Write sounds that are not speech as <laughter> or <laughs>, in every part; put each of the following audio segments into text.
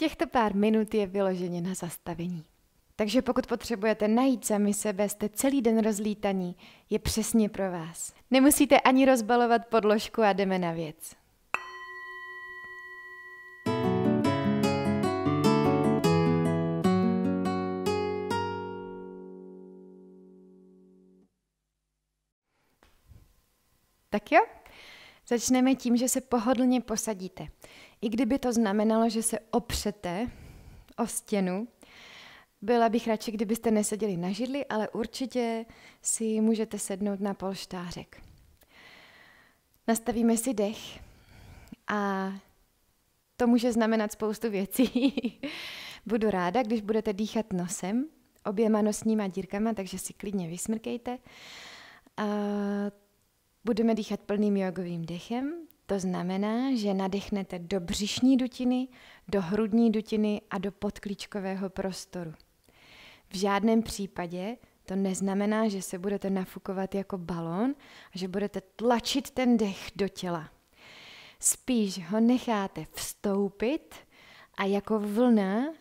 Těchto pár minut je vyloženě na zastavení. Takže pokud potřebujete najít sami sebe, jste celý den rozlítaní, je přesně pro vás. Nemusíte ani rozbalovat podložku a jdeme na věc. Tak jo, začneme tím, že se pohodlně posadíte. I kdyby to znamenalo, že se opřete o stěnu, byla bych radši, kdybyste neseděli na židli, ale určitě si můžete sednout na polštářek. Nastavíme si dech a to může znamenat spoustu věcí. <laughs> Budu ráda, když budete dýchat nosem, oběma nosníma dírkama, takže si klidně vysmrkejte. A budeme dýchat plným jogovým dechem, to znamená, že nadechnete do břišní dutiny, do hrudní dutiny a do podklíčkového prostoru. V žádném případě to neznamená, že se budete nafukovat jako balon a že budete tlačit ten dech do těla. Spíš ho necháte vstoupit a jako vlna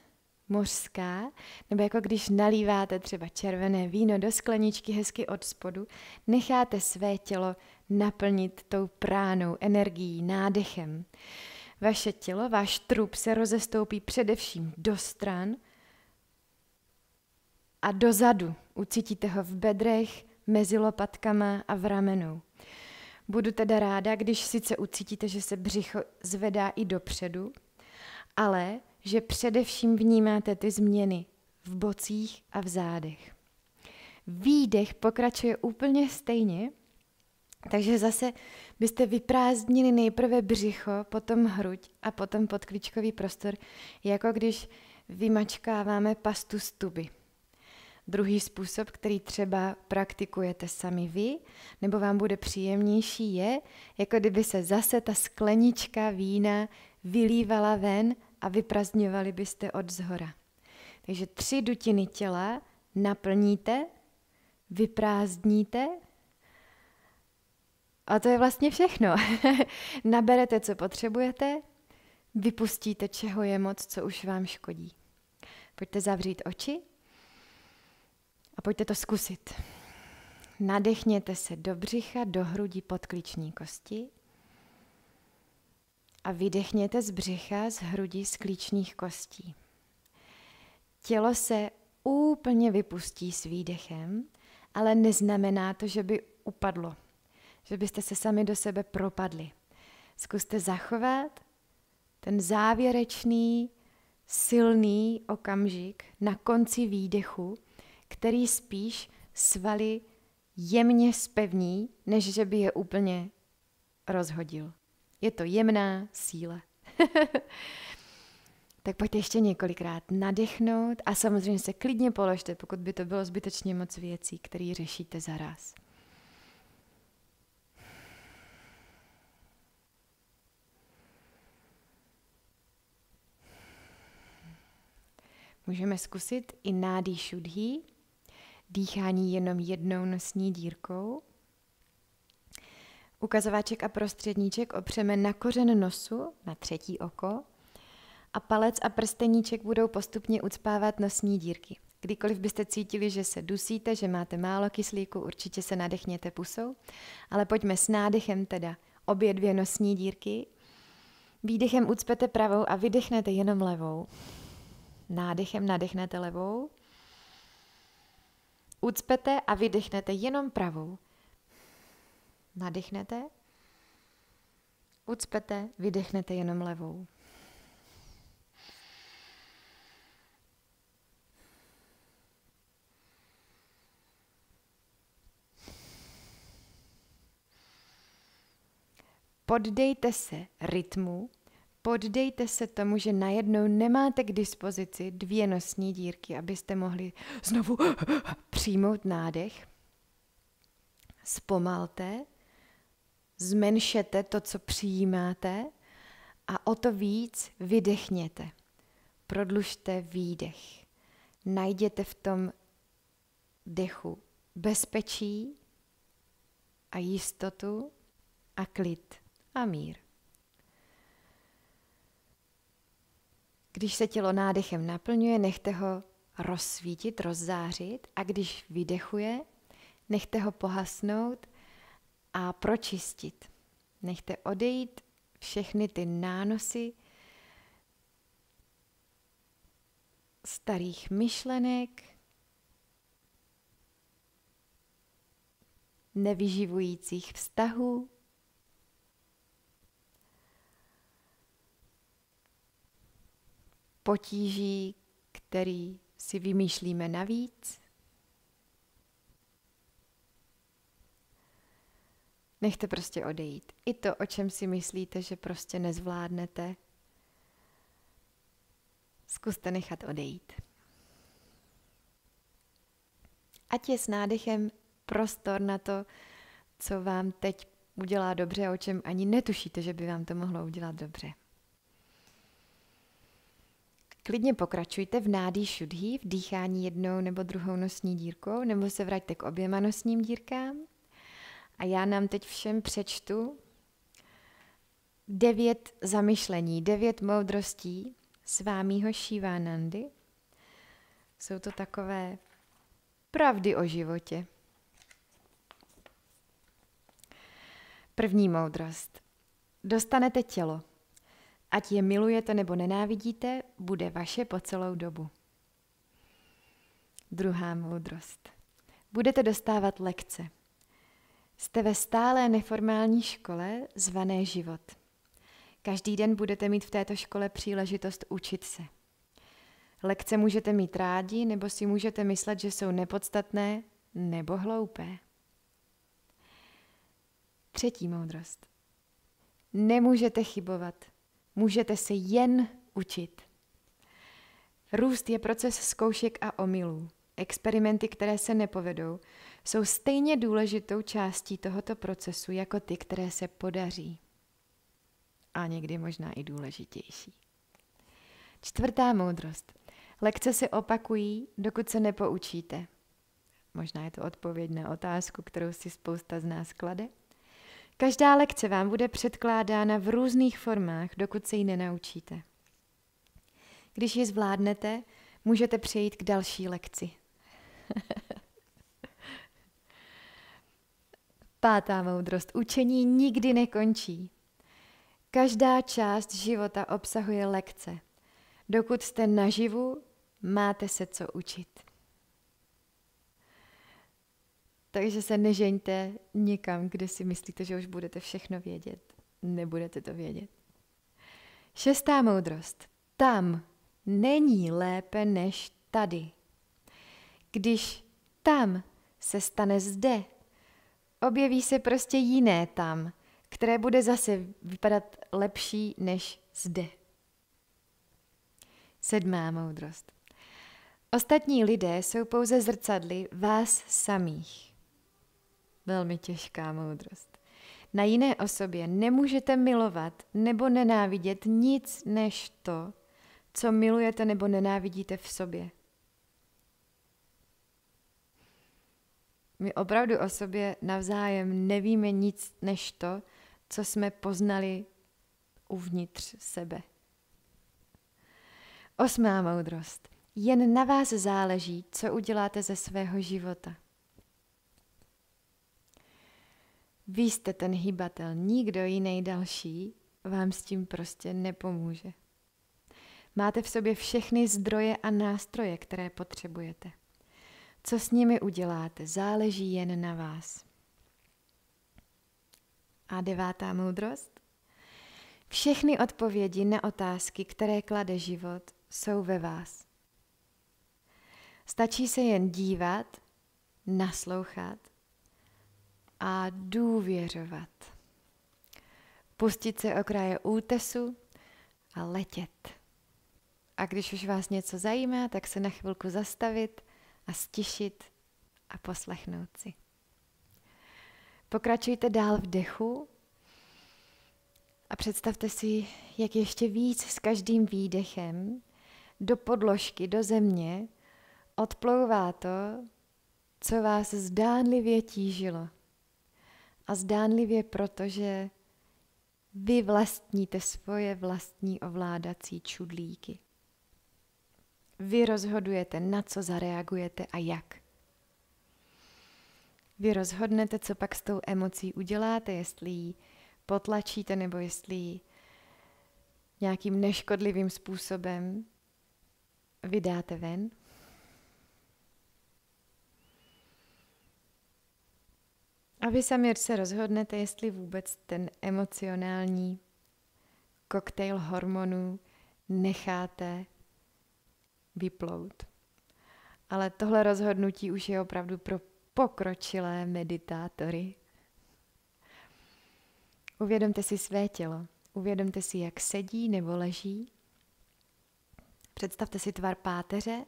mořská, nebo jako když nalíváte třeba červené víno do skleničky hezky od spodu, necháte své tělo naplnit tou pránou, energií, nádechem. Vaše tělo, váš trup se rozestoupí především do stran a dozadu. Ucítíte ho v bedrech, mezi lopatkama a v ramenou. Budu teda ráda, když sice ucítíte, že se břicho zvedá i dopředu, ale že především vnímáte ty změny v bocích a v zádech. Výdech pokračuje úplně stejně, takže zase byste vyprázdnili nejprve břicho, potom hruď a potom podklíčkový prostor, jako když vymačkáváme pastu z tuby. Druhý způsob, který třeba praktikujete sami vy, nebo vám bude příjemnější, je, jako kdyby se zase ta sklenička vína vylívala ven a vyprazňovali byste od zhora. Takže tři dutiny těla naplníte, vyprázdníte a to je vlastně všechno. <laughs> Naberete, co potřebujete, vypustíte, čeho je moc, co už vám škodí. Pojďte zavřít oči a pojďte to zkusit. Nadechněte se do břicha, do hrudi podklíční kosti a vydechněte z břicha, z hrudi, z klíčních kostí. Tělo se úplně vypustí s výdechem, ale neznamená to, že by upadlo, že byste se sami do sebe propadli. Zkuste zachovat ten závěrečný, silný okamžik na konci výdechu, který spíš svaly jemně spevní, než že by je úplně rozhodil. Je to jemná síla. <laughs> tak pojďte ještě několikrát nadechnout a samozřejmě se klidně položte, pokud by to bylo zbytečně moc věcí, které řešíte zaraz. Můžeme zkusit i nádý šudhý, dýchání jenom jednou nosní dírkou. Ukazováček a prostředníček opřeme na kořen nosu, na třetí oko a palec a prsteníček budou postupně ucpávat nosní dírky. Kdykoliv byste cítili, že se dusíte, že máte málo kyslíku, určitě se nadechněte pusou, ale pojďme s nádechem teda obě dvě nosní dírky. Výdechem ucpete pravou a vydechnete jenom levou. Nádechem nadechnete levou. Ucpete a vydechnete jenom pravou. Nadechnete, ucpete, vydechnete jenom levou. Poddejte se rytmu, poddejte se tomu, že najednou nemáte k dispozici dvě nosní dírky, abyste mohli znovu <gasps> přijmout nádech. Zpomalte, zmenšete to, co přijímáte a o to víc vydechněte. Prodlužte výdech. Najděte v tom dechu bezpečí a jistotu a klid a mír. Když se tělo nádechem naplňuje, nechte ho rozsvítit, rozzářit a když vydechuje, nechte ho pohasnout a pročistit. Nechte odejít všechny ty nánosy starých myšlenek, nevyživujících vztahů, potíží, který si vymýšlíme navíc. Nechte prostě odejít. I to, o čem si myslíte, že prostě nezvládnete, zkuste nechat odejít. Ať je s nádechem prostor na to, co vám teď udělá dobře a o čem ani netušíte, že by vám to mohlo udělat dobře. Klidně pokračujte v nádý šudhý, v dýchání jednou nebo druhou nosní dírkou, nebo se vraťte k oběma nosním dírkám. A já nám teď všem přečtu devět zamyšlení, devět moudrostí svámího Shivanandy. Jsou to takové pravdy o životě. První moudrost. Dostanete tělo. Ať je milujete nebo nenávidíte, bude vaše po celou dobu. Druhá moudrost. Budete dostávat lekce. Jste ve stálé neformální škole zvané život. Každý den budete mít v této škole příležitost učit se. Lekce můžete mít rádi, nebo si můžete myslet, že jsou nepodstatné nebo hloupé. Třetí moudrost. Nemůžete chybovat. Můžete se jen učit. Růst je proces zkoušek a omylů. Experimenty, které se nepovedou, jsou stejně důležitou částí tohoto procesu jako ty, které se podaří. A někdy možná i důležitější. Čtvrtá moudrost. Lekce se opakují, dokud se nepoučíte. Možná je to odpověď na otázku, kterou si spousta z nás klade. Každá lekce vám bude předkládána v různých formách, dokud se ji nenaučíte. Když ji zvládnete, můžete přejít k další lekci. <laughs> Pátá moudrost. Učení nikdy nekončí. Každá část života obsahuje lekce. Dokud jste naživu, máte se co učit. Takže se nežeňte někam, kde si myslíte, že už budete všechno vědět. Nebudete to vědět. Šestá moudrost. Tam není lépe než tady. Když tam se stane zde, objeví se prostě jiné tam, které bude zase vypadat lepší než zde. Sedmá moudrost. Ostatní lidé jsou pouze zrcadly vás samých. Velmi těžká moudrost. Na jiné osobě nemůžete milovat nebo nenávidět nic než to, co milujete nebo nenávidíte v sobě. My opravdu o sobě navzájem nevíme nic než to, co jsme poznali uvnitř sebe. Osmá moudrost. Jen na vás záleží, co uděláte ze svého života. Vy jste ten hýbatel, nikdo jiný další vám s tím prostě nepomůže. Máte v sobě všechny zdroje a nástroje, které potřebujete. Co s nimi uděláte, záleží jen na vás. A devátá moudrost? Všechny odpovědi na otázky, které klade život, jsou ve vás. Stačí se jen dívat, naslouchat a důvěřovat. Pustit se o kraje útesu a letět. A když už vás něco zajímá, tak se na chvilku zastavit a stišit a poslechnout si. Pokračujte dál v dechu a představte si, jak ještě víc s každým výdechem do podložky, do země odplouvá to, co vás zdánlivě tížilo. A zdánlivě, protože vy vlastníte svoje vlastní ovládací čudlíky. Vy rozhodujete, na co zareagujete a jak. Vy rozhodnete, co pak s tou emocí uděláte, jestli ji potlačíte nebo jestli ji nějakým neškodlivým způsobem vydáte ven. A vy sami se rozhodnete, jestli vůbec ten emocionální koktejl hormonů necháte vyplout. Ale tohle rozhodnutí už je opravdu pro pokročilé meditátory. Uvědomte si své tělo. Uvědomte si, jak sedí nebo leží. Představte si tvar páteře.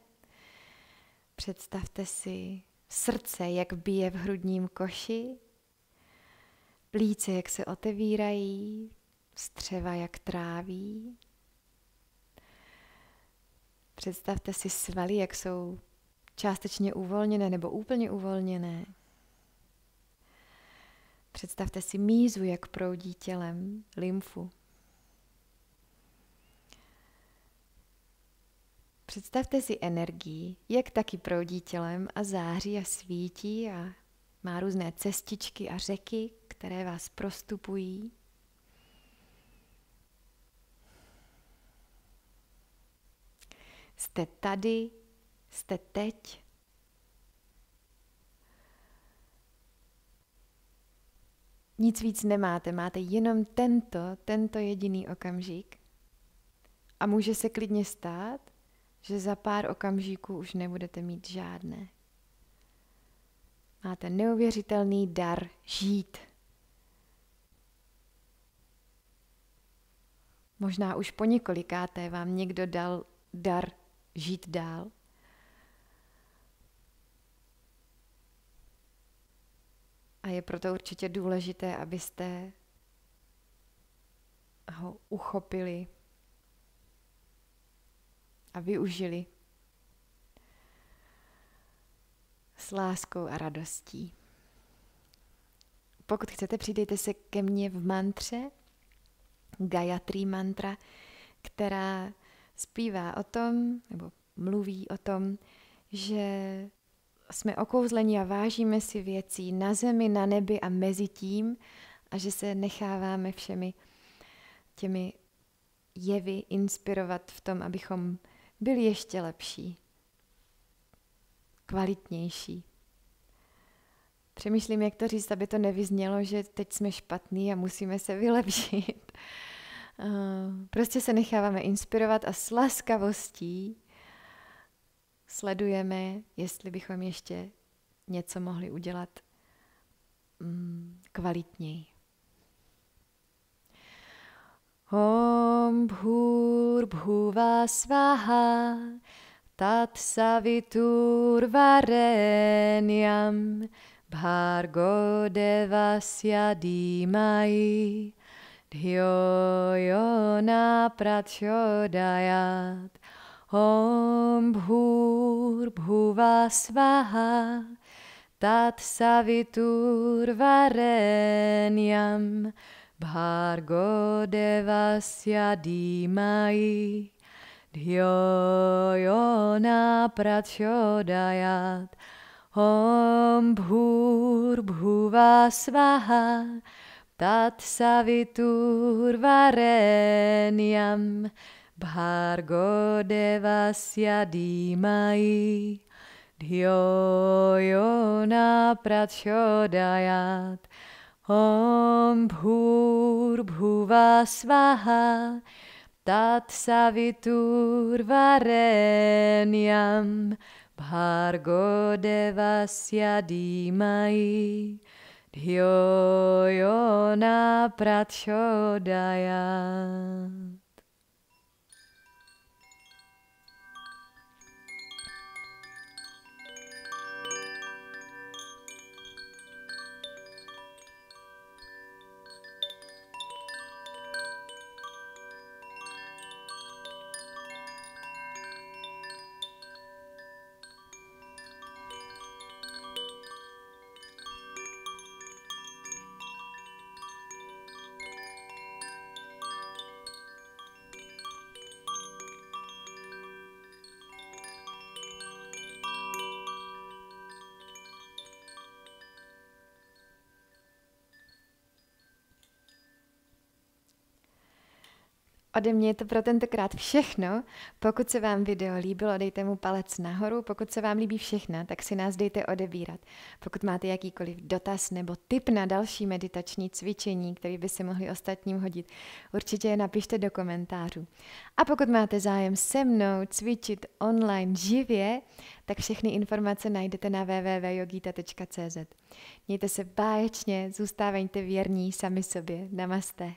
Představte si srdce, jak bije v hrudním koši. Plíce, jak se otevírají. Střeva, jak tráví. Představte si svaly, jak jsou částečně uvolněné nebo úplně uvolněné. Představte si mízu, jak proudí tělem, lymfu. Představte si energii, jak taky proudí tělem a září a svítí a má různé cestičky a řeky, které vás prostupují. Jste tady, jste teď. Nic víc nemáte, máte jenom tento, tento jediný okamžik. A může se klidně stát, že za pár okamžiků už nebudete mít žádné. Máte neuvěřitelný dar žít. Možná už po několikáté vám někdo dal dar žít dál. A je proto určitě důležité, abyste ho uchopili a využili s láskou a radostí. Pokud chcete, přidejte se ke mně v mantře, Gayatri mantra, která zpívá o tom, nebo mluví o tom, že jsme okouzleni a vážíme si věcí na zemi, na nebi a mezi tím a že se necháváme všemi těmi jevy inspirovat v tom, abychom byli ještě lepší, kvalitnější. Přemýšlím, jak to říct, aby to nevyznělo, že teď jsme špatní a musíme se vylepšit. Prostě se necháváme inspirovat a s laskavostí sledujeme, jestli bychom ještě něco mohli udělat mm, kvalitněji. Om bhur bhuva svaha tat savitur varenyam bhargo devasya dhimai Dhyo yona prachodayat Om bhur bhuva svaha tat savitur varenyam. Bhargo devasya dhimai Dhyo yona prachodayat Om bhur bhuva svaha tat savitur varenyam bhargo devasya dhimai dhyo yona prachodayat om bhur bhuva svaha tat savitur varenyam bhargo devasya dhimai Dhyo yona prachodayat. Ode mě je to pro tentokrát všechno. Pokud se vám video líbilo, dejte mu palec nahoru. Pokud se vám líbí všechno, tak si nás dejte odebírat. Pokud máte jakýkoliv dotaz nebo tip na další meditační cvičení, který by se mohli ostatním hodit, určitě je napište do komentářů. A pokud máte zájem se mnou cvičit online živě, tak všechny informace najdete na www.yogita.cz. Mějte se báječně, zůstávejte věrní sami sobě. Namaste.